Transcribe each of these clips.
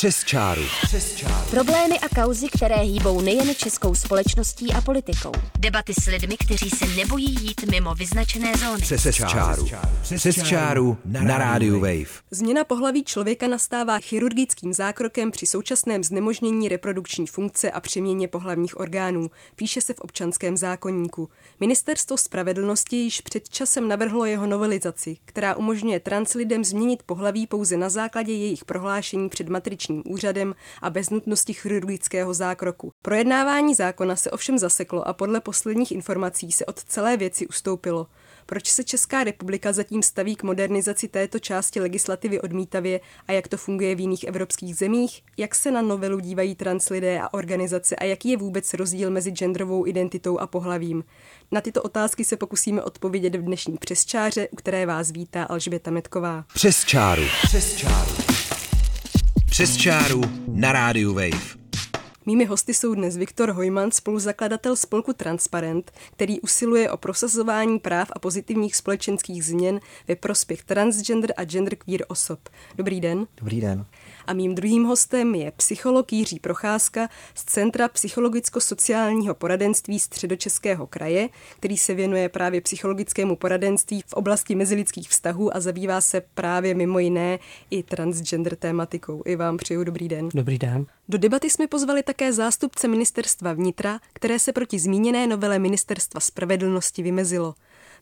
Přes čáru. Přes čáru. Problémy a kauzy, které hýbou nejen českou společností a politikou. Debaty s lidmi, kteří se nebojí jít mimo vyznačené zóny. Přes, Přes čáru. Přes čáru na rádiu Wave. Změna pohlaví člověka nastává chirurgickým zákrokem při současném znemožnění reprodukční funkce a přeměně pohlavních orgánů, píše se v občanském zákonníku. Ministerstvo spravedlnosti již před časem navrhlo jeho novelizaci, která umožňuje trans lidem změnit pohlaví pouze na základě jejich prohlášení před matričním úřadem a bez nutnosti chirurgického zákroku. Projednávání zákona se ovšem zaseklo a podle posledních informací se od celé věci ustoupilo. Proč se Česká republika zatím staví k modernizaci této části legislativy odmítavě a jak to funguje v jiných evropských zemích? Jak se na novelu dívají trans lidé a organizace a jaký je vůbec rozdíl mezi genderovou identitou a pohlavím? Na tyto otázky se pokusíme odpovědět v dnešní přesčáře, u které vás vítá Alžběta Metková. Přes čáru. Přes čáru. Přes čáru na rádiu Wave. Mými hosty jsou dnes Viktor Hojman, spoluzakladatel spolku Transparent, který usiluje o prosazování práv a pozitivních společenských změn ve prospěch transgender a genderqueer osob. Dobrý den. Dobrý den. A mým druhým hostem je psycholog Jiří Procházka z Centra psychologicko-sociálního poradenství Středočeského kraje, který se věnuje právě psychologickému poradenství v oblasti mezilidských vztahů a zabývá se právě mimo jiné i transgender tématikou. I vám přeju dobrý den. Dobrý den. Do debaty jsme pozvali také zástupce ministerstva vnitra, které se proti zmíněné novele ministerstva spravedlnosti vymezilo.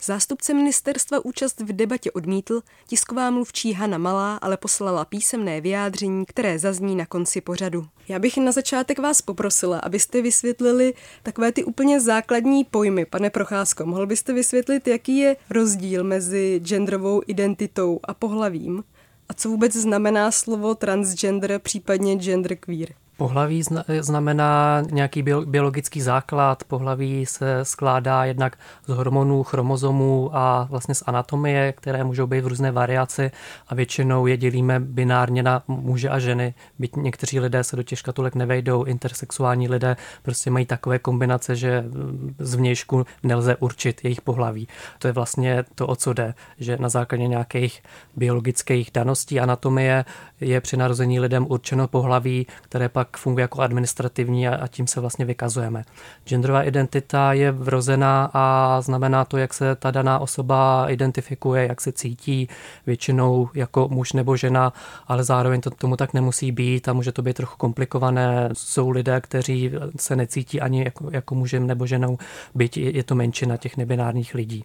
Zástupce ministerstva účast v debatě odmítl, tisková mluvčí Hana Malá ale poslala písemné vyjádření, které zazní na konci pořadu. Já bych na začátek vás poprosila, abyste vysvětlili takové ty úplně základní pojmy. Pane Procházko, mohl byste vysvětlit, jaký je rozdíl mezi genderovou identitou a pohlavím? A co vůbec znamená slovo transgender, případně genderqueer? Pohlaví znamená nějaký biologický základ. Pohlaví se skládá jednak z hormonů, chromozomů a vlastně z anatomie, které můžou být v různé variaci a většinou je dělíme binárně na muže a ženy. Byť někteří lidé se do těch škatulek nevejdou, intersexuální lidé prostě mají takové kombinace, že z vnějšku nelze určit jejich pohlaví. To je vlastně to, o co jde, že na základě nějakých biologických daností anatomie je při narození lidem určeno pohlaví, které pak funguje jako administrativní a tím se vlastně vykazujeme. Genderová identita je vrozená a znamená to, jak se ta daná osoba identifikuje, jak se cítí, většinou jako muž nebo žena, ale zároveň to tomu tak nemusí být a může to být trochu komplikované. Jsou lidé, kteří se necítí ani jako, jako mužem nebo ženou, byť je to menšina těch nebinárních lidí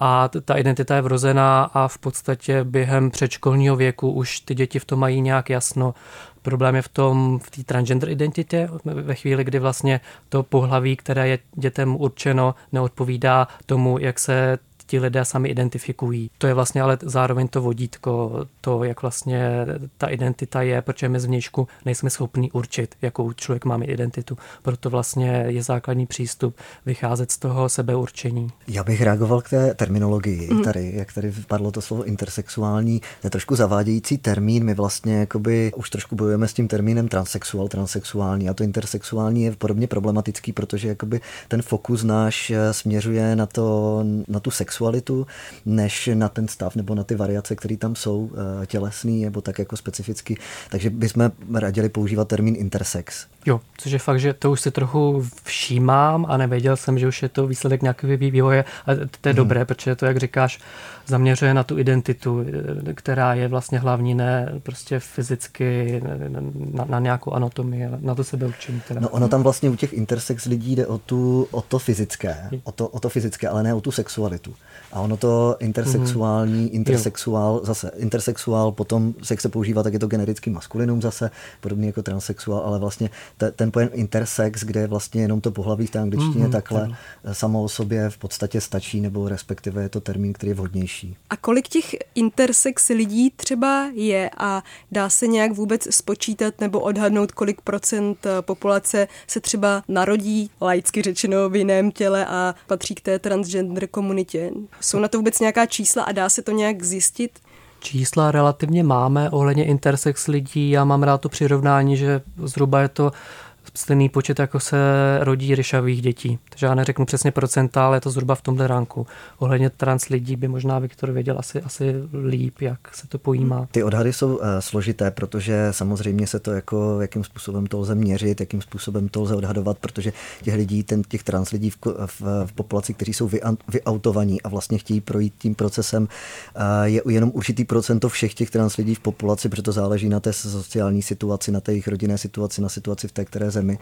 a ta identita je vrozená a v podstatě během předškolního věku už ty děti v tom mají nějak jasno. Problém je v tom, v té transgender identitě, ve chvíli, kdy vlastně to pohlaví, které je dětem určeno, neodpovídá tomu, jak se ti lidé sami identifikují. To je vlastně ale zároveň to vodítko, to, jak vlastně ta identita je, protože my zvnějšku nejsme schopni určit, jakou člověk má identitu. Proto vlastně je základní přístup vycházet z toho sebeurčení. Já bych reagoval k té terminologii mm. tady, jak tady padlo to slovo intersexuální, to je trošku zavádějící termín, my vlastně jakoby už trošku bojujeme s tím termínem transexuál, transexuální a to intersexuální je podobně problematický, protože jakoby ten fokus náš směřuje na, to, na tu sexuální sexualitu, než na ten stav nebo na ty variace, které tam jsou eh, tělesný nebo tak jako specificky. Takže bychom radili používat termín intersex. Jo, což je fakt, že to už si trochu všímám a nevěděl jsem, že už je to výsledek nějakého vývoje. A to je hmm. dobré, protože to, jak říkáš, zaměřuje na tu identitu, která je vlastně hlavní, ne prostě fyzicky, na, na nějakou anatomii, na to sebeurčení. Teda. No ono tam vlastně u těch intersex lidí jde o, tu, o to fyzické, o to, o to fyzické, ale ne o tu sexualitu. A ono to intersexuální, mm-hmm. intersexuál, zase intersexuál, potom sex se používá, tak je to generický maskulinum zase, podobně jako transsexuál, ale vlastně te, ten pojem intersex, kde je vlastně jenom to pohlaví v té angličtině mm-hmm, takhle, tak. samo o sobě v podstatě stačí, nebo respektive je to termín, který je vhodnější. A kolik těch intersex lidí třeba je a dá se nějak vůbec spočítat nebo odhadnout, kolik procent eh, populace se třeba narodí, laicky řečeno, v jiném těle a patří k té transgender komunitě? Jsou na to vůbec nějaká čísla a dá se to nějak zjistit? Čísla relativně máme ohledně intersex lidí. Já mám rád to přirovnání, že zhruba je to stejný počet, jako se rodí ryšavých dětí. Takže já neřeknu přesně procenta, ale je to zhruba v tomhle ránku. Ohledně trans lidí by možná Viktor věděl asi, asi líp, jak se to pojímá. Ty odhady jsou uh, složité, protože samozřejmě se to jako, jakým způsobem to lze měřit, jakým způsobem to lze odhadovat, protože těch lidí, ten, těch trans lidí v, v, v populaci, kteří jsou vy, vyautovaní a vlastně chtějí projít tím procesem, uh, je jenom určitý procento všech těch trans lidí v populaci, protože to záleží na té sociální situaci, na té jejich rodinné situaci, na situaci v té které zemi.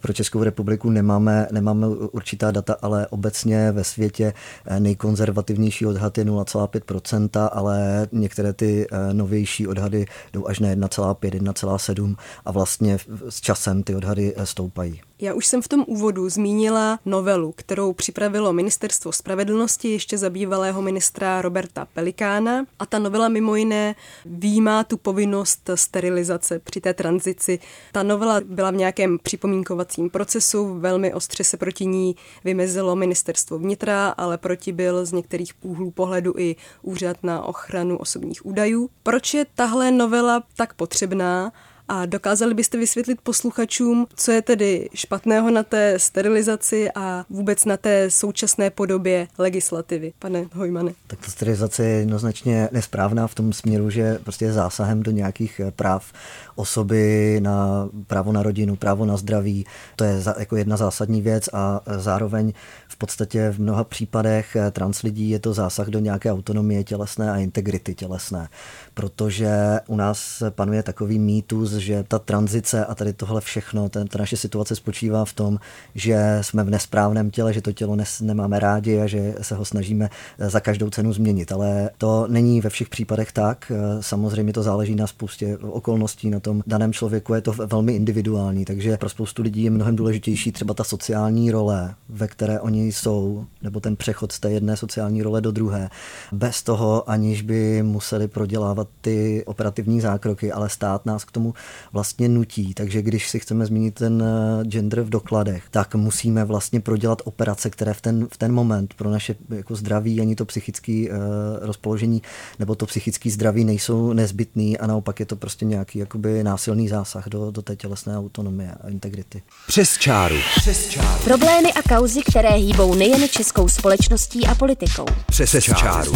Pro Českou republiku nemáme, nemáme určitá data, ale obecně ve světě eh, nejkonzervativnější odhad je 0,5%, ale některé ty eh, novější odhady jdou až na 1,5, 1,7 a vlastně s časem ty odhady eh, stoupají. Já už jsem v tom úvodu zmínila novelu, kterou připravilo Ministerstvo spravedlnosti ještě za bývalého ministra Roberta Pelikána a ta novela mimo jiné výjímá tu povinnost sterilizace při té tranzici. Ta novela byla v nějakém připomínkovacím procesu, velmi ostře se proti ní vymezilo Ministerstvo vnitra, ale proti byl z některých úhlů pohledu i Úřad na ochranu osobních údajů. Proč je tahle novela tak potřebná? A dokázali byste vysvětlit posluchačům, co je tedy špatného na té sterilizaci a vůbec na té současné podobě legislativy, pane Hojmane? Tak ta sterilizace je jednoznačně nesprávná v tom směru, že prostě je zásahem do nějakých eh, práv osoby na právo na rodinu, právo na zdraví. To je jako jedna zásadní věc a eh, zároveň v podstatě v mnoha případech eh, trans lidí je to zásah do nějaké autonomie tělesné a integrity tělesné, protože u nás panuje takový mýtus, že ta tranzice a tady tohle všechno, ten, ta naše situace spočívá v tom, že jsme v nesprávném těle, že to tělo nes, nemáme rádi a že se ho snažíme eh, za každou cenu změnit. Ale to není ve všech případech tak. Eh, samozřejmě to záleží na spoustě okolností, na tom daném člověku je to velmi individuální, takže pro spoustu lidí je mnohem důležitější třeba ta sociální role, ve které oni jsou, nebo ten přechod z té jedné sociální role do druhé, bez toho, aniž by museli prodělávat ty operativní zákroky, ale stát nás k tomu vlastně nutí. Takže když si chceme zmínit ten eh, gender v dokladech, tak musíme vlastně prodělat operace, které v ten, v ten moment pro naše jako zdraví ani to psychické uh, rozpoložení nebo to psychické zdraví nejsou nezbytný a naopak je to prostě nějaký jakoby násilný zásah do, do té tělesné autonomie a integrity. Přes čáru. Přes čáru. Problémy a kauzy, které hýbou nejen českou společností a politikou. Přes, Přes čáru. čáru.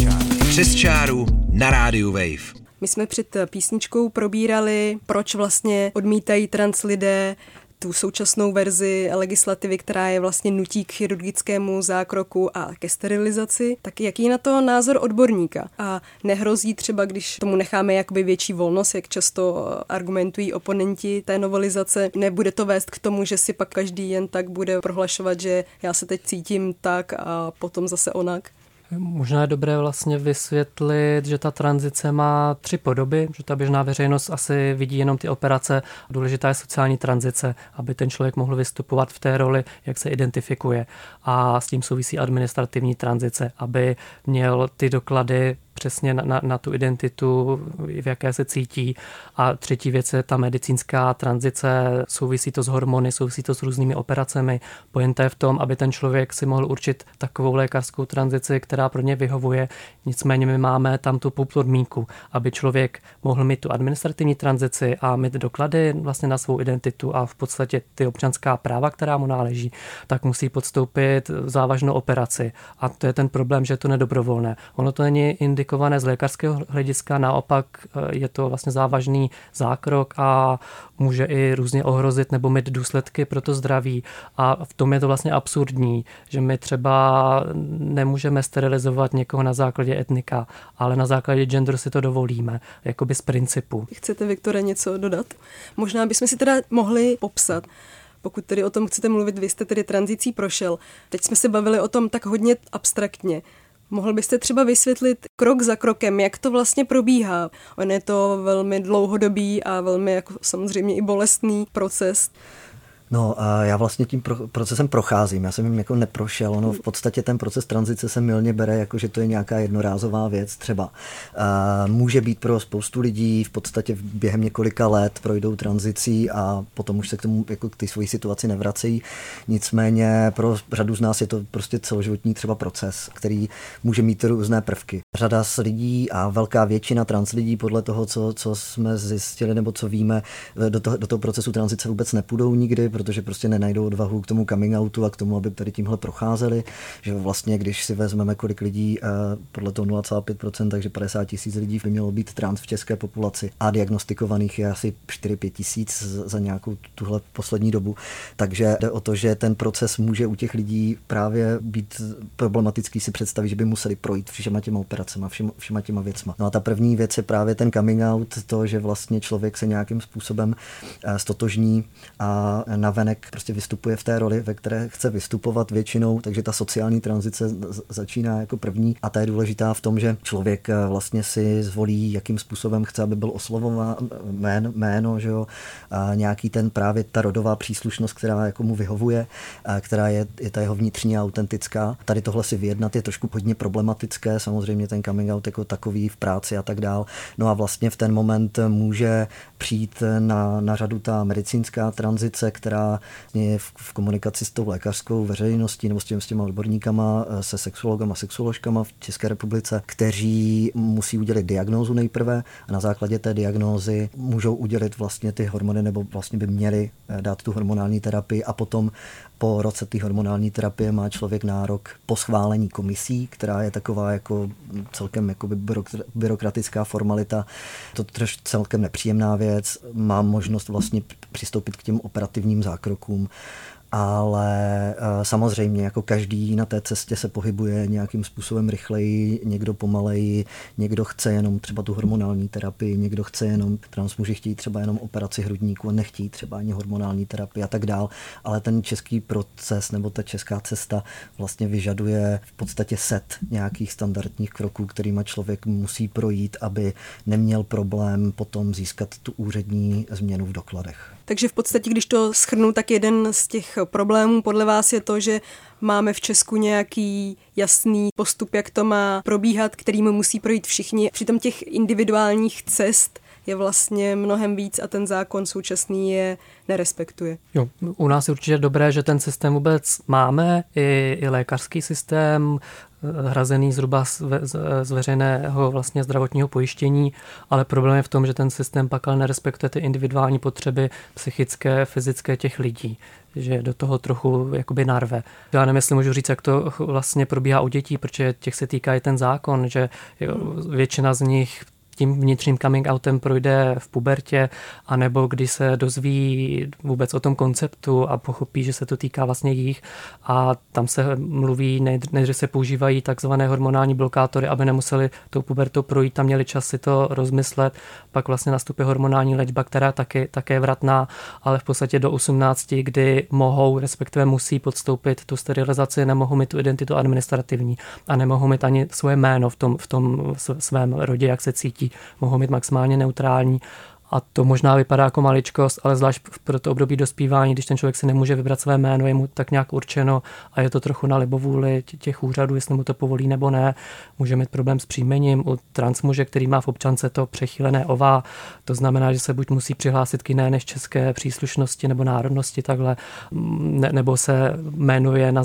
Přes čáru na rádiu Wave. My jsme před písničkou probírali, proč vlastně odmítají trans lidé tu současnou verzi legislativy, která je vlastně nutí k chirurgickému zákroku a ke sterilizaci, tak jaký je na to názor odborníka? A nehrozí třeba, když tomu necháme jakoby větší volnost, jak často argumentují oponenti té novelizace, nebude to vést k tomu, že si pak každý jen tak bude prohlašovat, že já se teď cítím tak a potom zase onak? Možná je dobré vlastně vysvětlit, že ta tranzice má tři podoby, že ta běžná veřejnost asi vidí jenom ty operace. Důležitá je sociální tranzice, aby ten člověk mohl vystupovat v té roli, jak se identifikuje. A s tím souvisí administrativní tranzice, aby měl ty doklady přesně na, na, na tu identitu, v jaké se cítí. A třetí věc je ta medicínská tranzice, souvisí to s hormony, souvisí to s různými operacemi. Pojenta je v tom, aby ten člověk si mohl určit takovou lékařskou tranzici, která pro ně vyhovuje. Nicméně my máme tam tu podmínku, aby člověk mohl mít tu administrativní tranzici a mít doklady vlastně na svou identitu a v podstatě ty občanská práva, která mu náleží, tak musí podstoupit závažnou operaci. A to je ten problém, že to nedobrovolné. Ono to není indik komplikované z lékařského hlediska, naopak eh, je to vlastně závažný zákrok a může i různě ohrozit nebo mít důsledky pro to zdraví. A v tom je to vlastně absurdní, že my třeba nemůžeme sterilizovat někoho na základě etnika, ale na základě genderu si to dovolíme, jakoby z principu. Chcete, Viktore, něco dodat? Možná bychom si teda mohli popsat, pokud tedy o tom chcete mluvit, vy jste tedy tranzicí prošel. Teď jsme se bavili o tom tak hodně abstraktně. Mohl byste třeba vysvětlit krok za krokem, jak to vlastně probíhá? On je to velmi dlouhodobý a velmi jako samozřejmě i bolestný proces. No a já vlastně tím pro, procesem procházím, já jsem jim jako neprošel, ono v podstatě ten proces tranzice se milně bere, jako že to je nějaká jednorázová věc třeba. A může být pro spoustu lidí v podstatě během několika let projdou tranzicí a potom už se k tomu jako k té svojí situaci nevracejí. Nicméně pro řadu z nás je to prostě celoživotní třeba proces, který může mít různé prvky. Řada z lidí a velká většina trans lidí podle toho, co, co jsme zjistili nebo co víme, do toho, do toho procesu tranzice vůbec nepůjdou nikdy, protože prostě nenajdou odvahu k tomu coming outu a k tomu, aby tady tímhle procházeli. Že vlastně, když si vezmeme, kolik lidí, eh, podle toho 0,5%, takže 50 tisíc lidí by mělo být trans v české populaci a diagnostikovaných je asi 4-5 tisíc za nějakou tuhle poslední dobu. Takže jde o to, že ten proces může u těch lidí právě být problematický si představit, že by museli projít všema těma operacemi, všema, všema těma věcma. No a ta první věc je právě ten coming out, to, že vlastně člověk se nějakým způsobem eh, stotožní a navenek prostě vystupuje v té roli, ve které chce vystupovat většinou, takže ta sociální tranzice začíná jako první a ta je důležitá v tom, že člověk eh, vlastně si zvolí, jakým způsobem chce, aby byl oslovován jméno, jméno že jo, a nějaký ten právě ta rodová příslušnost, která jako mu vyhovuje, a která je, je ta jeho vnitřní a autentická. Tady tohle si vyjednat je trošku hodně problematické, samozřejmě ten coming out jako takový v práci a tak dál. No a vlastně v ten moment může přijít na, na řadu ta medicínská tranzice, která je v, v komunikaci s tou lékařskou veřejností nebo s, těm, s těma odborníkama, se sexuologama, sexuoložkama v České republice, kteří musí udělit diagnózu nejprve a na základě té diagnózy můžou udělit vlastně ty hormony nebo vlastně by měli eh, dát tu hormonální terapii a potom po roce té hormonální terapie má člověk nárok po schválení komisí, která je taková jako celkem jako byrokratická formalita. To je celkem nepříjemná věc. Má možnost vlastně přistoupit k těm operativním zákrokům ale eh, samozřejmě jako každý na té cestě se pohybuje nějakým způsobem rychleji, někdo pomaleji, někdo chce jenom třeba tu hormonální terapii, někdo chce jenom, trans muži chtějí třeba jenom operaci hrudníku a nechtí třeba ani hormonální terapii a tak dál, ale ten český proces nebo ta česká cesta vlastně vyžaduje v podstatě set nějakých standardních kroků, kterýma člověk musí projít, aby neměl problém potom získat tu úřední změnu v dokladech. Takže v podstatě, když to schrnu, tak jeden z těch problémů podle vás je to, že máme v Česku nějaký jasný postup, jak to má probíhat, kterým musí projít všichni. Přitom těch individuálních cest je vlastně mnohem víc a ten zákon současný je nerespektuje. Jo, u nás je určitě dobré, že ten systém vůbec máme, i, i lékařský systém, hrazený zhruba z, veřejného vlastně zdravotního pojištění, ale problém je v tom, že ten systém pak ale nerespektuje ty individuální potřeby psychické, fyzické těch lidí že do toho trochu jakoby narve. Já nevím, jestli můžu říct, jak to vlastně probíhá u dětí, protože těch se týká i ten zákon, že většina z nich tím vnitřním coming outem projde v pubertě, anebo kdy se dozví vůbec o tom konceptu a pochopí, že se to týká vlastně jich. A tam se mluví, než se používají takzvané hormonální blokátory, aby nemuseli tou pubertou projít, tam měli čas si to rozmyslet, pak vlastně nastupuje hormonální léčba, která taky, také vratná, ale v podstatě do 18, kdy mohou, respektive musí podstoupit tu sterilizaci, nemohou mít tu identitu administrativní a nemohou mít ani svoje jméno v tom, v tom svém rodě, jak se cítí mohou mít maximálně neutrální. A to možná vypadá jako maličkost, ale zvlášť pro to období dospívání, když ten člověk si nemůže vybrat své jméno, je mu tak nějak určeno a je to trochu na libovůli těch úřadů, jestli mu to povolí nebo ne. Může mít problém s příjmením u transmuže, který má v občance to přechýlené ová. To znamená, že se buď musí přihlásit k jiné než české příslušnosti nebo národnosti takhle, ne, nebo se jmenuje na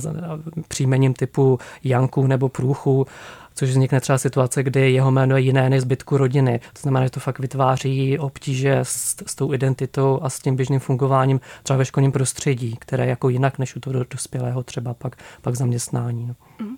příjmením typu Janku nebo Průchu což vznikne třeba situace, kdy jeho jméno je jiné než zbytku rodiny. To znamená, že to fakt vytváří obtíže s, s tou identitou a s tím běžným fungováním třeba ve školním prostředí, které jako jinak než u toho dospělého třeba pak, pak zaměstnání. No. Mhm.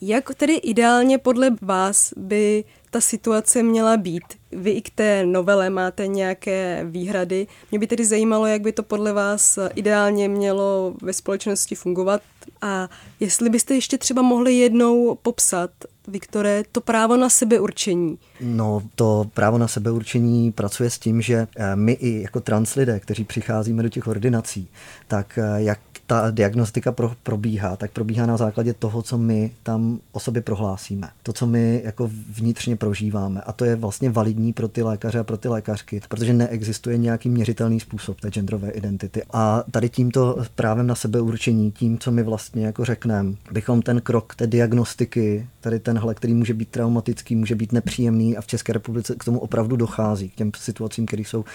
Jak tedy ideálně podle vás by ta situace měla být? Vy i k té novele máte nějaké výhrady. Mě by tedy zajímalo, jak by to podle vás ideálně mělo ve společnosti fungovat a jestli byste ještě třeba mohli jednou popsat, Viktore, to právo na sebeurčení. No, to právo na sebeurčení pracuje s tím, že eh, my i jako trans lidé, kteří přicházíme do těch ordinací, tak eh, jak ta diagnostika pro, probíhá, tak probíhá na základě toho, co my tam o sobě prohlásíme. To, co my jako vnitřně prožíváme. A to je vlastně validní pro ty lékaře a pro ty lékařky, protože neexistuje nějaký měřitelný způsob té genderové identity. A tady tímto právem na sebeurčení, tím, co my vlastně jako řekneme, bychom ten krok té diagnostiky, tady tenhle, který může být traumatický, může být nepříjemný a v České republice k tomu opravdu dochází, k těm situacím, které jsou uh,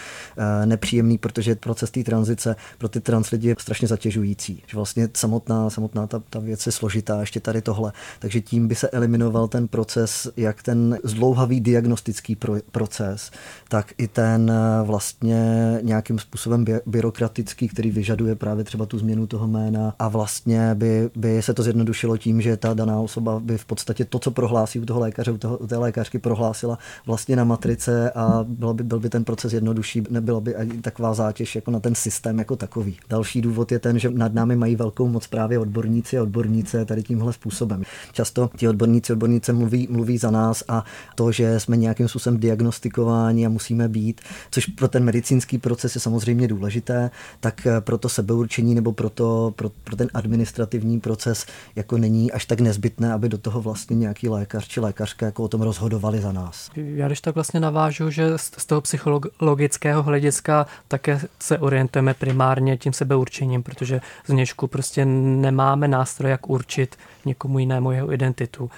nepříjemný, protože proces té tranzice pro ty trans lidi strašně zatěžující zavádějící. Že vlastně samotná, samotná ta, ta věc je složitá, ještě tady tohle. Takže tím by se eliminoval ten proces, jak ten zdlouhavý diagnostický pro, proces, tak i ten eh, vlastně nějakým způsobem by, byrokratický, který vyžaduje právě třeba tu změnu toho jména a vlastně by, by se to zjednodušilo tím, že ta daná osoba by v podstatě to, co prohlásí u toho lékaře, u, toho, u té lékařky prohlásila vlastně na matrice a byl by, byl by ten proces jednodušší, nebyla by ani taková zátěž jako na ten systém jako takový. Další důvod je ten, že nad námi mají velkou moc právě odborníci a odbornice tady tímhle způsobem. Často ti odborníci, odbornice mluví, mluví za nás a to, že jsme nějakým způsobem diagnostikováni a musíme být, což pro ten medicínský proces je samozřejmě důležité, tak pro to sebeurčení nebo pro, to, pro, pro ten administrativní proces jako není až tak nezbytné, aby do toho vlastně nějaký lékař či lékařka jako o tom rozhodovali za nás. Já když tak vlastně navážu, že z toho psychologického hlediska také se orientujeme primárně tím sebeurčením, protože z něžku prostě nemáme nástroj, jak určit někomu jinému jeho identitu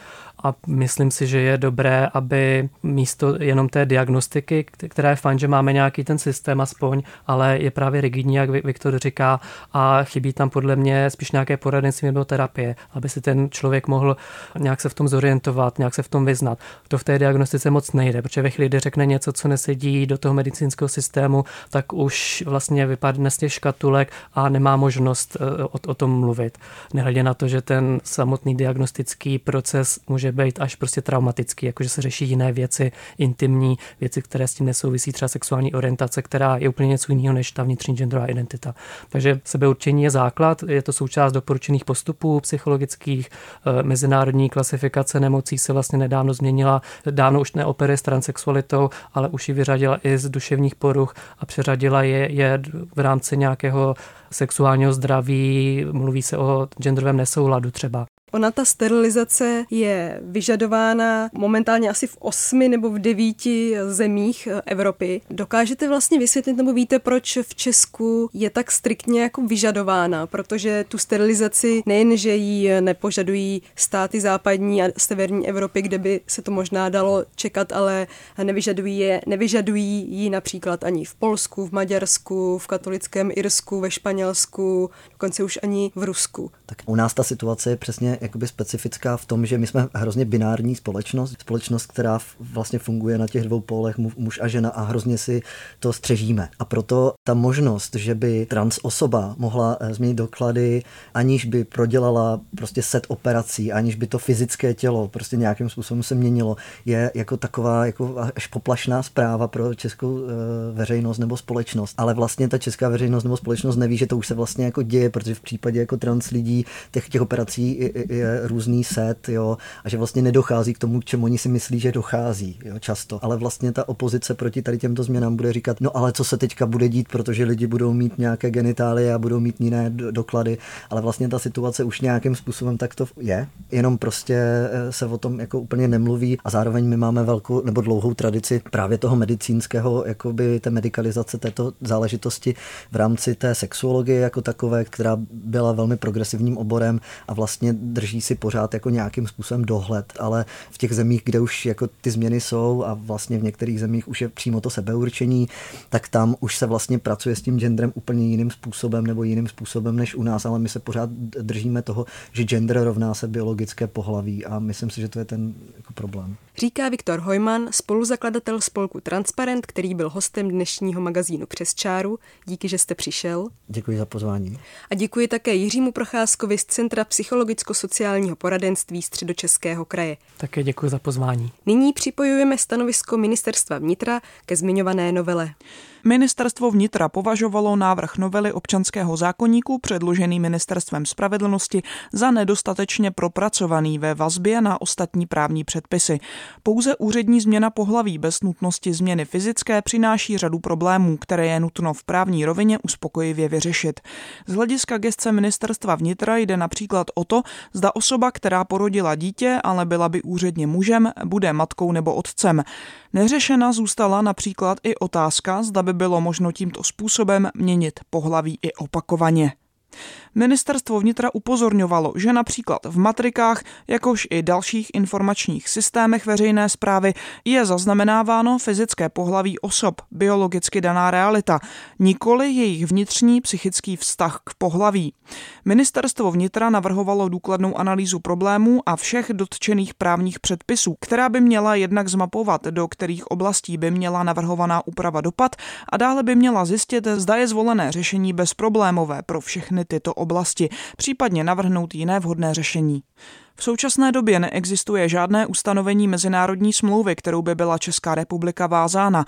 a myslím si, že je dobré, aby místo jenom té diagnostiky, která je fajn, že máme nějaký ten systém aspoň, ale je právě rigidní, jak Viktor říká, a chybí tam podle mě spíš nějaké poradenství nebo terapie, aby si ten člověk mohl nějak se v tom zorientovat, nějak se v tom vyznat. To v té diagnostice moc nejde, protože ve chvíli, kdy řekne něco, co nesedí do toho medicínského systému, tak už vlastně vypadne z těch škatulek a nemá možnost eh, o, o tom mluvit. Nehledě na to, že ten samotný diagnostický proces může být až prostě traumatický, jakože se řeší jiné věci, intimní věci, které s tím nesouvisí, třeba sexuální orientace, která je úplně něco jiného než ta vnitřní genderová identita. Takže sebeurčení je základ, je to součást doporučených postupů psychologických, eh, mezinárodní klasifikace nemocí se vlastně nedávno změnila, dávno už neoperuje s transexualitou, ale už ji vyřadila i z duševních poruch a přeřadila je, je v rámci nějakého sexuálního zdraví, mluví se o genderovém nesouladu třeba. Ona ta sterilizace je vyžadována momentálně asi v osmi nebo v devíti zemích Evropy. Dokážete vlastně vysvětlit, nebo víte, proč v Česku je tak striktně jako vyžadována? Protože tu sterilizaci nejen, že ji nepožadují státy západní a severní Evropy, kde by se to možná dalo čekat, ale nevyžadují, je, nevyžadují ji například ani v Polsku, v Maďarsku, v katolickém Irsku, ve Španělsku, dokonce už ani v Rusku. Tak u nás ta situace je přesně jakoby specifická v tom, že my jsme hrozně binární společnost, společnost, která vlastně funguje na těch dvou polech muž a žena a hrozně si to střežíme. A proto ta možnost, že by trans osoba mohla eh, změnit doklady, aniž by prodělala prostě set operací, aniž by to fyzické tělo prostě nějakým způsobem se měnilo, je jako taková jako až poplašná zpráva pro českou uh, veřejnost nebo společnost. Ale vlastně ta česká veřejnost nebo společnost neví, že to už se vlastně jako děje, protože v případě jako trans lidí těch, těch operací je různý set, jo, a že vlastně nedochází k tomu, k čemu oni si myslí, že dochází, jo, často. Ale vlastně ta opozice proti tady těmto změnám bude říkat, no ale co se teďka bude dít, protože lidi budou mít nějaké genitálie a budou mít jiné doklady, ale vlastně ta situace už nějakým způsobem takto je, jenom prostě eh, se o tom jako úplně nemluví a zároveň my máme velkou nebo dlouhou tradici právě toho medicínského, jakoby té medicalizace této záležitosti v rámci té sexuologie jako takové, která byla velmi progresivním oborem a vlastně drží si pořád jako nějakým způsobem dohled, ale v těch zemích, kde už jako ty změny jsou a vlastně v některých zemích už je přímo to sebeurčení, tak tam už se vlastně pracuje s tím genderem úplně jiným způsobem nebo jiným způsobem než u nás, ale my se pořád držíme toho, že gender rovná se biologické pohlaví a myslím si, že to je ten jako problém. Říká Viktor Hojman, spoluzakladatel spolku Transparent, který byl hostem dnešního magazínu Přes čáru. Díky, že jste přišel. Děkuji za pozvání. A děkuji také Jiřímu Procházkovi z Centra psychologicko-sociálního poradenství Středočeského kraje. Také děkuji za pozvání. Nyní připojujeme stanovisko Ministerstva vnitra ke zmiňované novele. Ministerstvo vnitra považovalo návrh novely občanského zákonníku předložený Ministerstvem spravedlnosti za nedostatečně propracovaný ve vazbě na ostatní právní předpisy. Pouze úřední změna pohlaví bez nutnosti změny fyzické přináší řadu problémů, které je nutno v právní rovině uspokojivě vyřešit. Z hlediska gestce Ministerstva vnitra jde například o to, zda osoba, která porodila dítě, ale byla by úředně mužem, bude matkou nebo otcem. Neřešena zůstala například i otázka, zda by bylo možno tímto způsobem měnit pohlaví i opakovaně. Ministerstvo vnitra upozorňovalo, že například v matrikách, jakož i dalších informačních systémech veřejné zprávy je zaznamenáváno fyzické pohlaví osob, biologicky daná realita, nikoli jejich vnitřní psychický vztah k pohlaví. Ministerstvo vnitra navrhovalo důkladnou analýzu problémů a všech dotčených právních předpisů, která by měla jednak zmapovat, do kterých oblastí by měla navrhovaná úprava dopad a dále by měla zjistit, zda je zvolené řešení bezproblémové pro všechny tyto oblasti, případně navrhnout jiné vhodné řešení. V současné době neexistuje žádné ustanovení mezinárodní smlouvy, kterou by byla Česká republika vázána,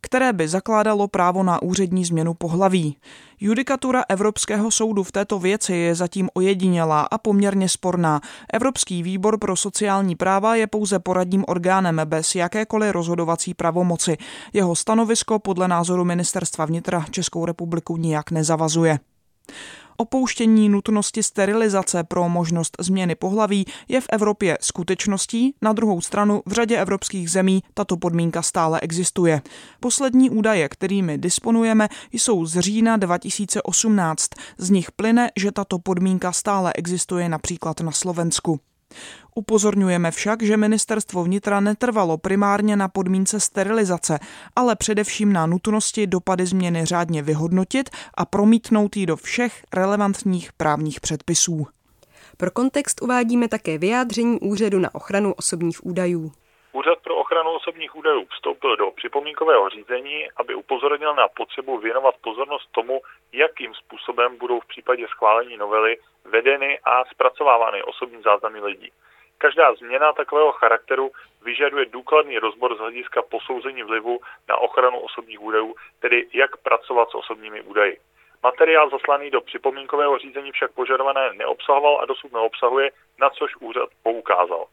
které by zakládalo právo na úřední změnu pohlaví. Judikatura Evropského soudu v této věci je zatím ojedinělá a poměrně sporná. Evropský výbor pro sociální práva je pouze poradním orgánem bez jakékoliv rozhodovací pravomoci. Jeho stanovisko podle názoru ministerstva vnitra Českou republiku nijak nezavazuje. Opouštění nutnosti sterilizace pro možnost změny pohlaví je v Evropě skutečností, na druhou stranu v řadě evropských zemí tato podmínka stále existuje. Poslední údaje, kterými disponujeme, jsou z října 2018. Z nich plyne, že tato podmínka stále existuje například na Slovensku. Upozorňujeme však, že ministerstvo vnitra netrvalo primárně na podmínce sterilizace, ale především na nutnosti dopady změny řádně vyhodnotit a promítnout ji do všech relevantních právních předpisů. Pro kontext uvádíme také vyjádření Úřadu na ochranu osobních údajů. Úřad pro ochranu osobních údajů vstoupil do připomínkového řízení, aby upozornil na potřebu věnovat pozornost tomu, jakým způsobem budou v případě schválení novely vedeny a zpracovávány osobní záznamy lidí. Každá změna takového charakteru vyžaduje důkladný rozbor z hlediska posouzení vlivu na ochranu osobních údajů, tedy jak pracovat s osobními údaji. Materiál zaslaný do připomínkového řízení však požadované neobsahoval a dosud neobsahuje, na což úřad poukázal.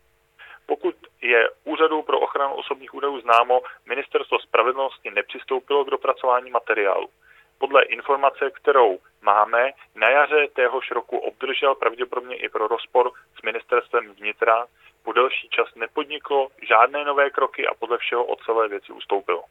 Pokud je Úřadu pro ochranu osobních údajů známo, Ministerstvo spravedlnosti nepřistoupilo k dopracování materiálu. Podle informace, kterou máme, na jaře téhož roku obdržel pravděpodobně i pro rozpor s ministerstvem vnitra, po delší čas nepodniklo žádné nové kroky a podle všeho od celé věci ustoupil.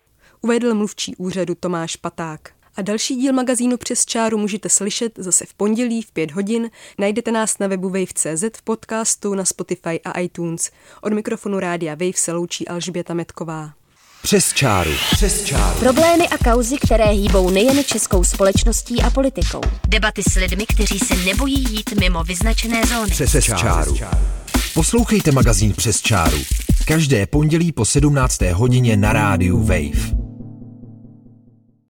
Uvedl mluvčí úřadu Tomáš Paták. A další díl magazínu Přes čáru můžete slyšet zase v pondělí v 5 hodin. Najdete nás na webu Wave.cz v podcastu na Spotify a iTunes. Od mikrofonu rádia Wave se loučí Alžběta Metková. Přes čáru. Přes čáru. Problémy a kauzy, které hýbou nejen českou společností a politikou. Debaty s lidmi, kteří se nebojí jít mimo vyznačené zóny. Přes, Přes čáru. Poslouchejte magazín Přes čáru. Každé pondělí po 17. hodině na rádiu Wave.